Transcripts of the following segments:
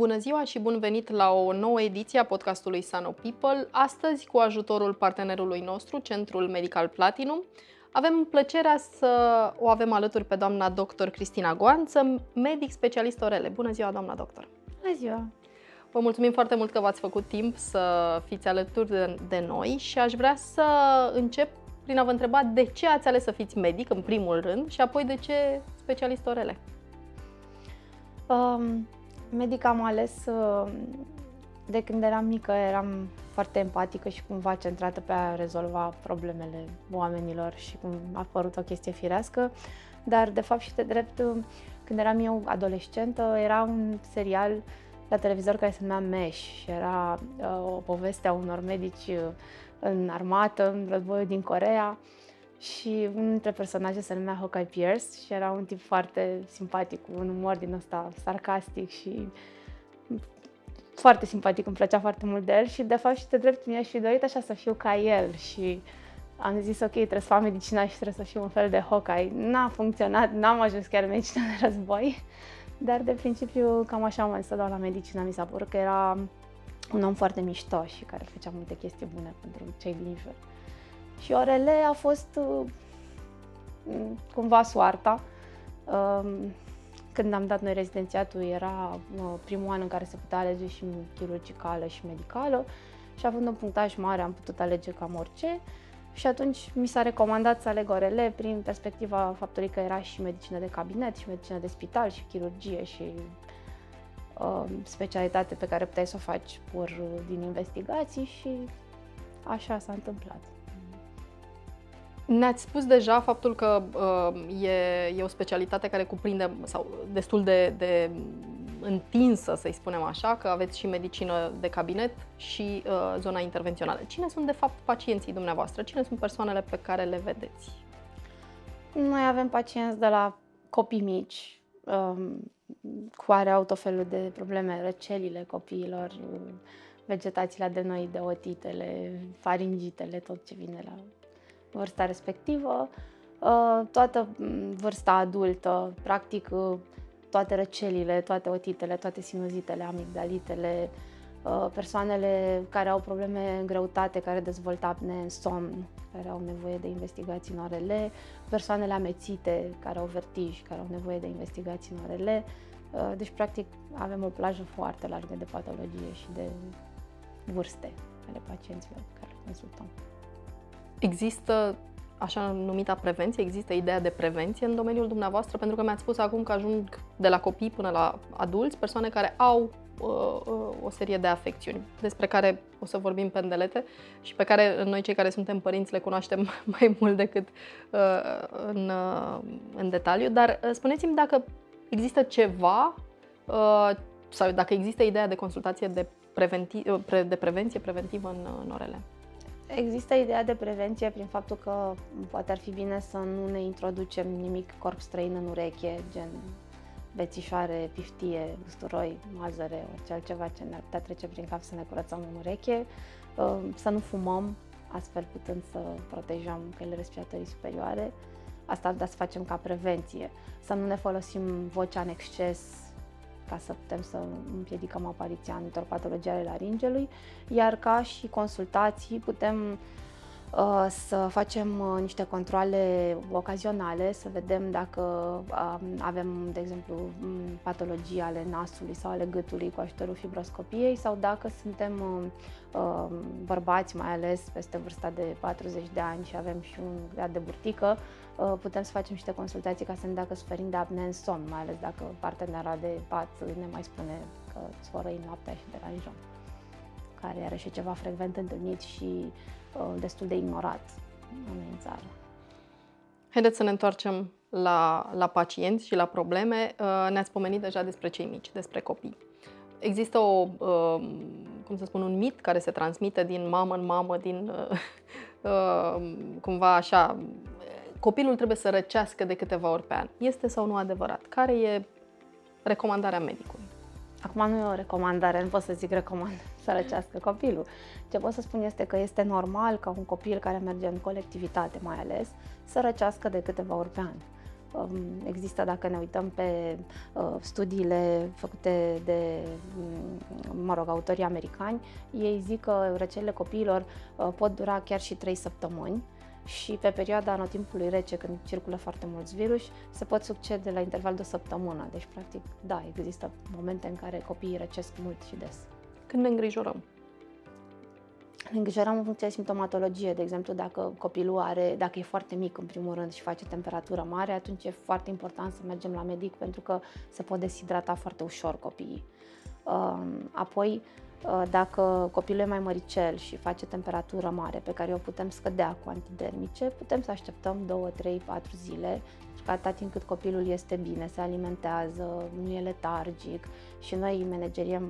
Bună ziua și bun venit la o nouă ediție a podcastului Sano People. Astăzi, cu ajutorul partenerului nostru, Centrul Medical Platinum, avem plăcerea să o avem alături pe doamna doctor Cristina Goanță, medic specialist orele. Bună ziua, doamna doctor! Bună ziua! Vă mulțumim foarte mult că v-ați făcut timp să fiți alături de, de noi și aș vrea să încep prin a vă întreba de ce ați ales să fiți medic, în primul rând, și apoi de ce specialist orele. Um, medic am ales uh, de când eram mică, eram foarte empatică și cumva centrată pe a rezolva problemele oamenilor și cum a părut o chestie firească, dar de fapt și de drept, uh, când eram eu adolescentă, era un serial la televizor care se numea MESH și era uh, o poveste a unor medici uh, în armată, în războiul din Corea și unul dintre personaje se numea Hawkeye Pierce și era un tip foarte simpatic, cu un umor din ăsta sarcastic și foarte simpatic, îmi plăcea foarte mult de el și de fapt și de drept mi-aș fi dorit așa să fiu ca el și am zis ok, trebuie să fac medicina și trebuie să fiu un fel de Hawkeye. N-a funcționat, n-am ajuns chiar medicina de război, dar de principiu cam așa am să dau la medicina, mi s-a părut că era un om foarte mișto și care făcea multe chestii bune pentru cei din jur. Și orele a fost uh, cumva soarta. Uh, când am dat noi rezidențiatul era uh, primul an în care se putea alege și chirurgicală și medicală și având un punctaj mare am putut alege cam orice și atunci mi s-a recomandat să aleg orele prin perspectiva faptului că era și medicină de cabinet și medicină de spital și chirurgie și uh, specialitate pe care puteai să o faci pur din investigații și așa s-a întâmplat. Ne-ați spus deja faptul că uh, e, e o specialitate care cuprinde, sau destul de, de întinsă, să-i spunem așa, că aveți și medicină de cabinet și uh, zona intervențională. Cine sunt, de fapt, pacienții dumneavoastră? Cine sunt persoanele pe care le vedeți? Noi avem pacienți de la copii mici, um, cu care au tot felul de probleme, răcelile copiilor, vegetațiile adenoide, otitele, faringitele, tot ce vine la vârsta respectivă, uh, toată mm, vârsta adultă, practic uh, toate răcelile, toate otitele, toate sinuzitele, amigdalitele, uh, persoanele care au probleme în greutate, care dezvoltă apne în somn, care au nevoie de investigații în orele, persoanele amețite, care au vertij, care au nevoie de investigații în orele. Deci, practic, avem o plajă foarte largă de patologie și de vârste ale pacienților care le consultăm. Există așa numita prevenție, există ideea de prevenție în domeniul dumneavoastră? Pentru că mi-ați spus acum că ajung de la copii până la adulți, persoane care au uh, uh, o serie de afecțiuni, despre care o să vorbim pe îndelete și pe care noi cei care suntem părinți le cunoaștem mai mult decât uh, în, uh, în detaliu. Dar uh, spuneți-mi dacă există ceva uh, sau dacă există ideea de consultație de, preventi- uh, de prevenție preventivă în, în orele. Există ideea de prevenție prin faptul că poate ar fi bine să nu ne introducem nimic corp străin în ureche, gen bețișoare, piftie, usturoi, mazăre, orice altceva ce ne-ar putea trece prin cap să ne curățăm în ureche, uh, să nu fumăm, astfel putând să protejăm căile respiratorii superioare. Asta ar da să facem ca prevenție. Să nu ne folosim vocea în exces, ca să putem să împiedicăm apariția anumitor patologii ale laringelui, iar ca și consultații putem uh, să facem uh, niște controle ocazionale, să vedem dacă uh, avem, de exemplu, patologii ale nasului sau ale gâtului cu ajutorul fibroscopiei sau dacă suntem bărbați, mai ales peste vârsta de 40 de ani și avem și un grad de burtică, Uh, putem să facem niște consultații ca să ne dacă suferim de apnee în somn, mai ales dacă partenera de pat ne mai spune că sfărăi noaptea și deranjăm, care are și ceva frecvent întâlnit și uh, destul de ignorat în țară. Haideți să ne întoarcem la, la pacienți și la probleme, uh, ne-ați pomenit deja despre cei mici, despre copii. Există o, uh, cum să spun, un mit care se transmite din mamă în mamă, din cumva așa, copilul trebuie să răcească de câteva ori pe an. Este sau nu adevărat? Care e recomandarea medicului? Acum nu e o recomandare, nu pot să zic recomand să răcească copilul. Ce pot să spun este că este normal ca un copil care merge în colectivitate mai ales să răcească de câteva ori pe an. Um, există, dacă ne uităm pe uh, studiile făcute de, mm, mă rog, autorii americani, ei zic că răcelile copiilor uh, pot dura chiar și 3 săptămâni și pe perioada anotimpului rece, când circulă foarte mulți virus, se pot succede la interval de o săptămână. Deci, practic, da, există momente în care copiii răcesc mult și des. Când ne îngrijorăm? Ne îngrijorăm în funcție de simptomatologie. De exemplu, dacă copilul are, dacă e foarte mic în primul rând și face temperatură mare, atunci e foarte important să mergem la medic pentru că se pot deshidrata foarte ușor copiii. Apoi, Uh, dacă copilul e mai măricel și face temperatură mare pe care o putem scădea cu antidermice, putem să așteptăm 2, 3, 4 zile și că atât timp cât copilul este bine, se alimentează, nu e letargic și noi manageriem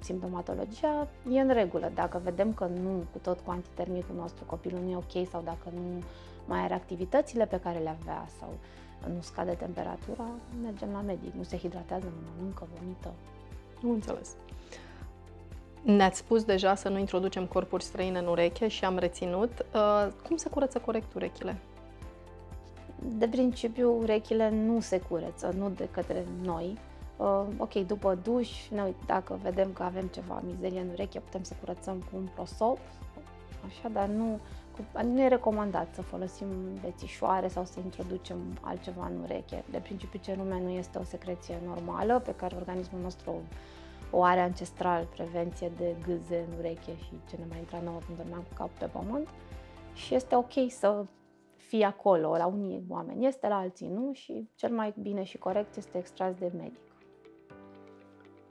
simptomatologia, e în regulă. Dacă vedem că nu, cu tot cu antitermicul nostru, copilul nu e ok sau dacă nu mai are activitățile pe care le avea sau nu scade temperatura, mergem la medic. Nu se hidratează, nu mănâncă, vomită. Nu înțeles. Ne-ați spus deja să nu introducem corpuri străine în ureche și am reținut. Uh, cum se curăță corect urechile? De principiu, urechile nu se curăță, nu de către noi. Uh, ok, după duș, noi dacă vedem că avem ceva mizerie în ureche, putem să curățăm cu un prosop, așa, dar nu, nu e recomandat să folosim bețișoare sau să introducem altceva în ureche. De principiu, cerume nu este o secreție normală pe care organismul nostru o are ancestral, prevenție de gâze în ureche și ce ne mai intra nouă când dormeam cu capul pe pământ. Și este ok să fie acolo, la unii oameni este, la alții nu și cel mai bine și corect este extras de medic.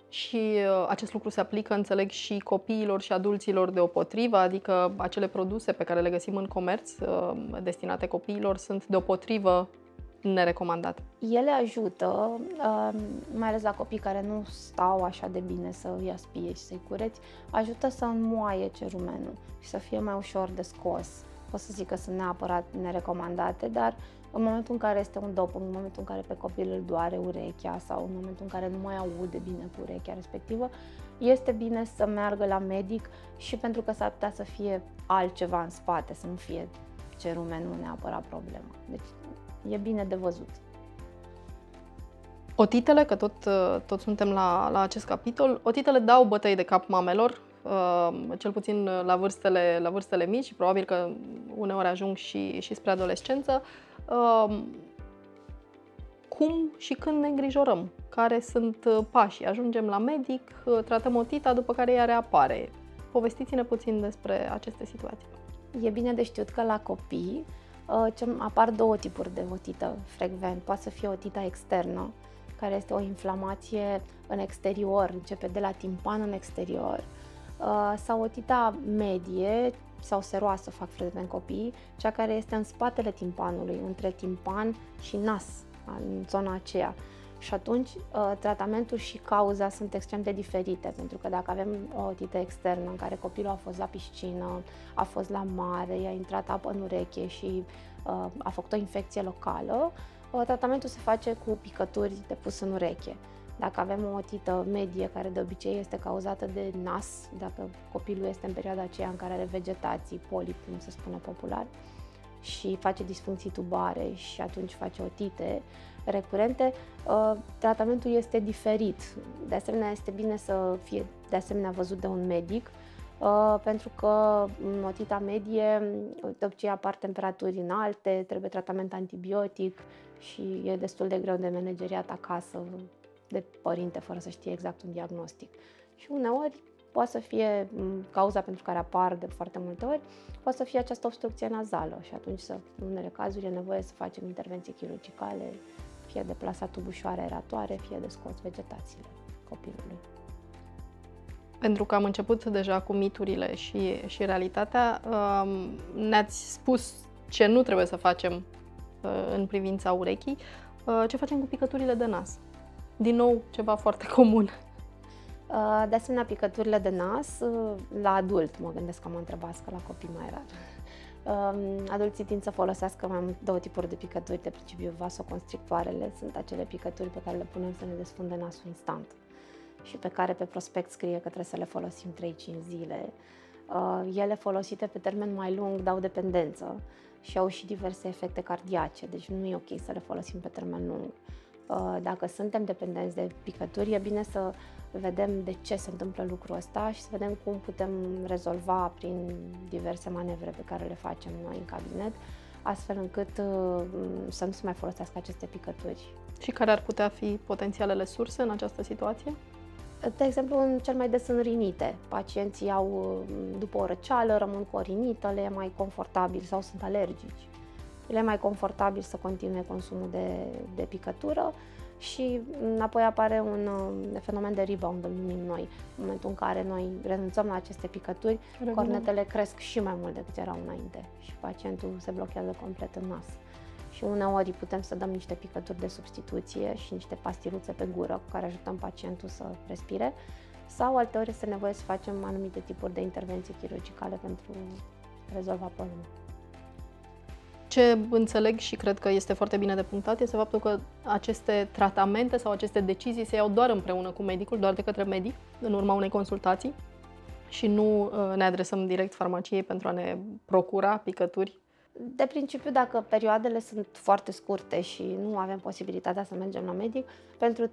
Și uh, acest lucru se aplică, înțeleg, și copiilor și adulților deopotrivă, adică acele produse pe care le găsim în comerț uh, destinate copiilor sunt deopotrivă nerecomandate? Ele ajută, um, mai ales la copii care nu stau așa de bine să îi aspie și să-i cureți, ajută să înmoaie cerumenul și să fie mai ușor de scos. Pot să zic că sunt neapărat nerecomandate, dar în momentul în care este un dop, în momentul în care pe copil îl doare urechea sau în momentul în care nu mai aude bine cu urechea respectivă, este bine să meargă la medic și pentru că s-ar putea să fie altceva în spate, să nu fie cerumenul neapărat problema. Deci e bine de văzut. Otitele, că tot, tot suntem la, la acest capitol, otitele dau bătăi de cap mamelor, uh, cel puțin la vârstele, la vârstele mici și probabil că uneori ajung și, și spre adolescență. Uh, cum și când ne îngrijorăm? Care sunt pașii? Ajungem la medic, tratăm otita, după care ea reapare. Povestiți-ne puțin despre aceste situații. E bine de știut că la copii Uh, apar două tipuri de otită frecvent. Poate să fie otita externă, care este o inflamație în exterior, începe de la timpan în exterior, uh, sau otita medie sau seroasă, fac frecvent copii, cea care este în spatele timpanului, între timpan și nas, în zona aceea. Și atunci uh, tratamentul și cauza sunt extrem de diferite, pentru că dacă avem o otită externă în care copilul a fost la piscină, a fost la mare, i-a intrat apă în ureche și uh, a făcut o infecție locală, uh, tratamentul se face cu picături de pus în ureche. Dacă avem o otită medie, care de obicei este cauzată de nas, dacă copilul este în perioada aceea în care are vegetații, polip, cum se spune popular, și face disfuncții tubare și atunci face otite, recurente, uh, tratamentul este diferit. De asemenea, este bine să fie de asemenea văzut de un medic, uh, pentru că în otita medie de obicei apar temperaturi înalte, trebuie tratament antibiotic și e destul de greu de manageriat acasă de părinte fără să știe exact un diagnostic. Și uneori poate să fie cauza pentru care apar de foarte multe ori, poate să fie această obstrucție nazală și atunci, să, în unele cazuri, e nevoie să facem intervenții chirurgicale fie de plasat tubușoare aeratoare, fie de scos vegetațiile copilului. Pentru că am început deja cu miturile și, și realitatea, um, ne-ați spus ce nu trebuie să facem în privința urechii. Ce facem cu picăturile de nas? Din nou, ceva foarte comun. De asemenea, picăturile de nas, la adult, mă gândesc că mă întrebați, că la copii mai rar. Adulții tind să folosească mai mult două tipuri de picături, de principiu vasoconstrictoarele, sunt acele picături pe care le punem să ne desfunde nasul instant și pe care pe prospect scrie că trebuie să le folosim 3-5 zile. Ele folosite pe termen mai lung dau dependență și au și diverse efecte cardiace, deci nu e ok să le folosim pe termen lung. Dacă suntem dependenți de picături, e bine să vedem de ce se întâmplă lucrul ăsta și să vedem cum putem rezolva prin diverse manevre pe care le facem noi în cabinet, astfel încât uh, să nu se mai folosească aceste picături. Și care ar putea fi potențialele surse în această situație? De exemplu, în cel mai des în rinite. Pacienții au, uh, după o răceală, rămân cu o rinită, le e mai confortabil sau sunt alergici. Le e mai confortabil să continue consumul de, de picătură și apoi apare un uh, fenomen de rebound, îl numim noi. În momentul în care noi renunțăm la aceste picături, Regulă. cornetele cresc și mai mult decât erau înainte și pacientul se blochează complet în nas. Și uneori putem să dăm niște picături de substituție și niște pastiluțe pe gură cu care ajutăm pacientul să respire sau alteori este nevoie să facem anumite tipuri de intervenții chirurgicale pentru a rezolva problema. Ce înțeleg și cred că este foarte bine de punctat este faptul că aceste tratamente sau aceste decizii se iau doar împreună cu medicul, doar de către medic, în urma unei consultații și nu uh, ne adresăm direct farmaciei pentru a ne procura picături. De principiu, dacă perioadele sunt foarte scurte și nu avem posibilitatea să mergem la medic, pentru 3-5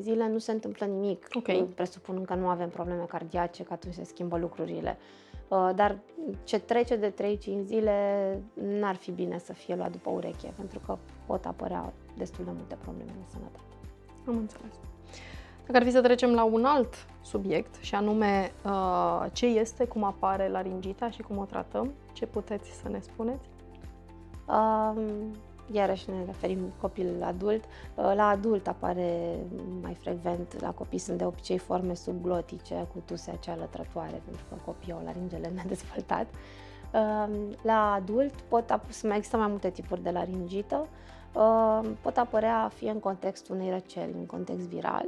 zile nu se întâmplă nimic. Okay. Presupunând că nu avem probleme cardiace, că atunci se schimbă lucrurile. Uh, dar ce trece de 3-5 zile n-ar fi bine să fie luat după ureche, pentru că pot apărea destul de multe probleme de sănătate. Am înțeles. Dacă ar fi să trecem la un alt subiect, și anume uh, ce este, cum apare laringita și cum o tratăm, ce puteți să ne spuneți? Um, iarăși ne referim copil adult. Uh, la adult apare mai frecvent, la copii sunt de obicei forme subglotice cu tuse acea lătrătoare, pentru că copiii au laringele nedezvoltat. Um, la adult pot mai există mai multe tipuri de laringită. Um, pot apărea fie în contextul unei răceli, în context viral,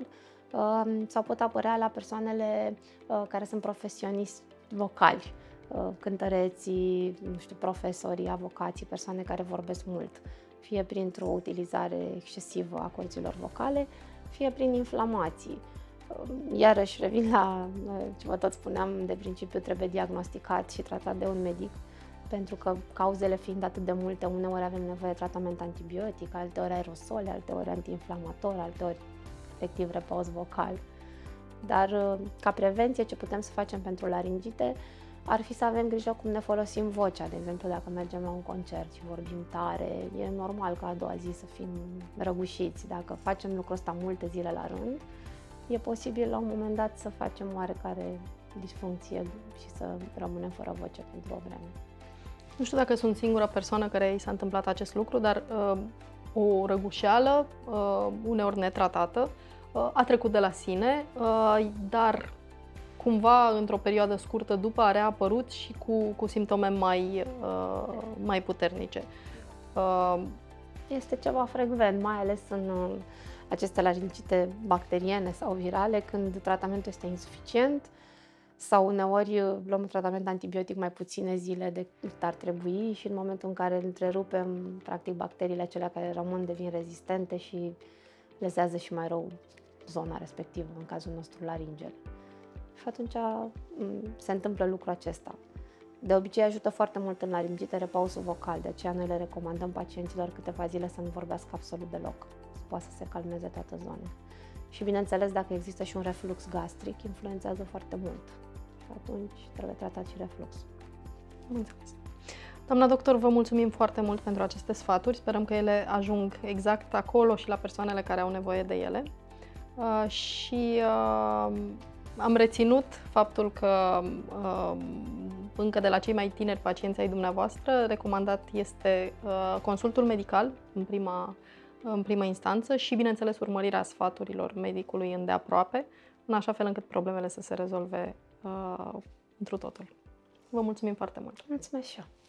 um, sau pot apărea la persoanele uh, care sunt profesioniști vocali, uh, cântăreții, nu știu, profesorii, avocații, persoane care vorbesc mult fie printr-o utilizare excesivă a corților vocale, fie prin inflamații. Iarăși revin la ce vă tot spuneam, de principiu trebuie diagnosticat și tratat de un medic, pentru că cauzele fiind atât de multe, uneori avem nevoie de tratament antibiotic, alteori aerosole, alteori antiinflamator, alteori efectiv repaus vocal. Dar ca prevenție ce putem să facem pentru laringite, ar fi să avem grijă cum ne folosim vocea. De exemplu, dacă mergem la un concert și vorbim tare, e normal ca a doua zi să fim răgușiți. Dacă facem lucrul ăsta multe zile la rând, e posibil la un moment dat să facem oarecare disfuncție și să rămânem fără voce pentru o vreme. Nu știu dacă sunt singura persoană care i s-a întâmplat acest lucru, dar uh, o răgușeală, uh, uneori netratată, uh, a trecut de la sine, uh, dar cumva într-o perioadă scurtă după a reapărut și cu, cu simptome mai, uh, mai puternice. Uh, este ceva frecvent, mai ales în uh, aceste laringite bacteriene sau virale, când tratamentul este insuficient sau uneori uh, luăm un tratament antibiotic mai puține zile decât ar trebui și în momentul în care întrerupem, practic, bacteriile acelea care rămân devin rezistente și lezează și mai rău zona respectivă, în cazul nostru laringel și atunci mm, se întâmplă lucrul acesta. De obicei ajută foarte mult în laringite repausul vocal, de aceea noi le recomandăm pacienților câteva zile să nu vorbească absolut deloc, să poată să se calmeze toată zona. Și bineînțeles, dacă există și un reflux gastric, influențează foarte mult. Și atunci trebuie tratat și refluxul. Am înțeles. Doamna doctor, vă mulțumim foarte mult pentru aceste sfaturi. Sperăm că ele ajung exact acolo și la persoanele care au nevoie de ele. Uh, și uh, am reținut faptul că uh, încă de la cei mai tineri pacienți ai dumneavoastră, recomandat este uh, consultul medical în prima, în prima instanță și, bineînțeles, urmărirea sfaturilor medicului îndeaproape, în așa fel încât problemele să se rezolve uh, întru totul. Vă mulțumim foarte mult! Mulțumesc și eu!